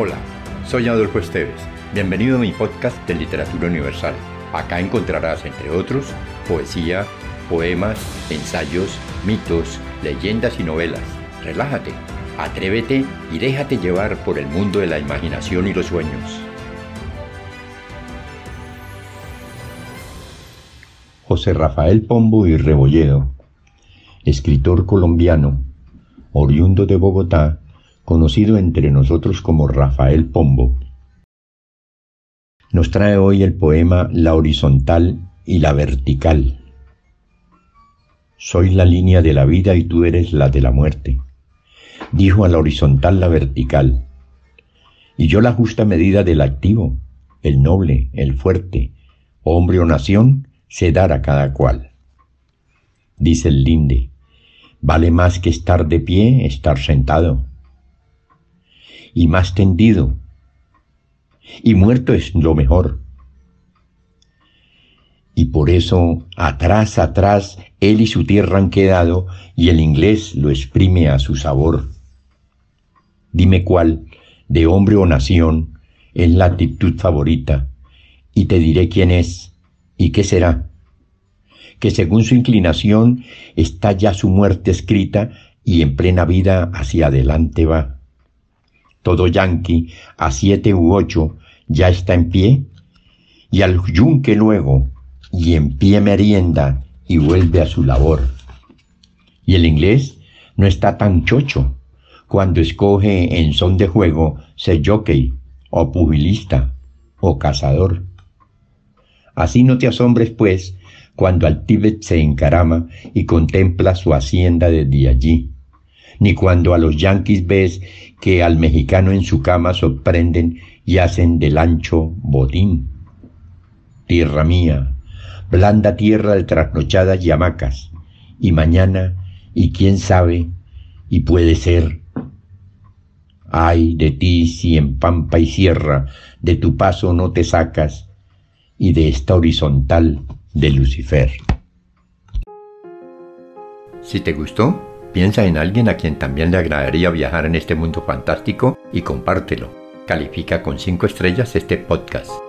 Hola, soy Adolfo Esteves. Bienvenido a mi podcast de Literatura Universal. Acá encontrarás, entre otros, poesía, poemas, ensayos, mitos, leyendas y novelas. Relájate, atrévete y déjate llevar por el mundo de la imaginación y los sueños. José Rafael Pombo y Rebolledo, escritor colombiano, oriundo de Bogotá, conocido entre nosotros como Rafael Pombo, nos trae hoy el poema La horizontal y la vertical. Soy la línea de la vida y tú eres la de la muerte. Dijo a la horizontal la vertical. Y yo la justa medida del activo, el noble, el fuerte, hombre o nación, se dará cada cual. Dice el linde, vale más que estar de pie, estar sentado y más tendido. Y muerto es lo mejor. Y por eso atrás, atrás, él y su tierra han quedado y el inglés lo exprime a su sabor. Dime cuál, de hombre o nación, es la actitud favorita, y te diré quién es y qué será. Que según su inclinación está ya su muerte escrita y en plena vida hacia adelante va todo yanqui a siete u ocho ya está en pie, y al yunque luego, y en pie merienda y vuelve a su labor. Y el inglés no está tan chocho cuando escoge en son de juego ser jockey, o pugilista, o cazador. Así no te asombres, pues, cuando al Tíbet se encarama y contempla su hacienda desde allí, ni cuando a los yanquis ves que al mexicano en su cama sorprenden y hacen del ancho botín. Tierra mía, blanda tierra de trasnochadas y hamacas, y mañana, y quién sabe, y puede ser. Ay de ti si en pampa y sierra de tu paso no te sacas, y de esta horizontal de Lucifer. Si te gustó, Piensa en alguien a quien también le agradaría viajar en este mundo fantástico y compártelo. Califica con 5 estrellas este podcast.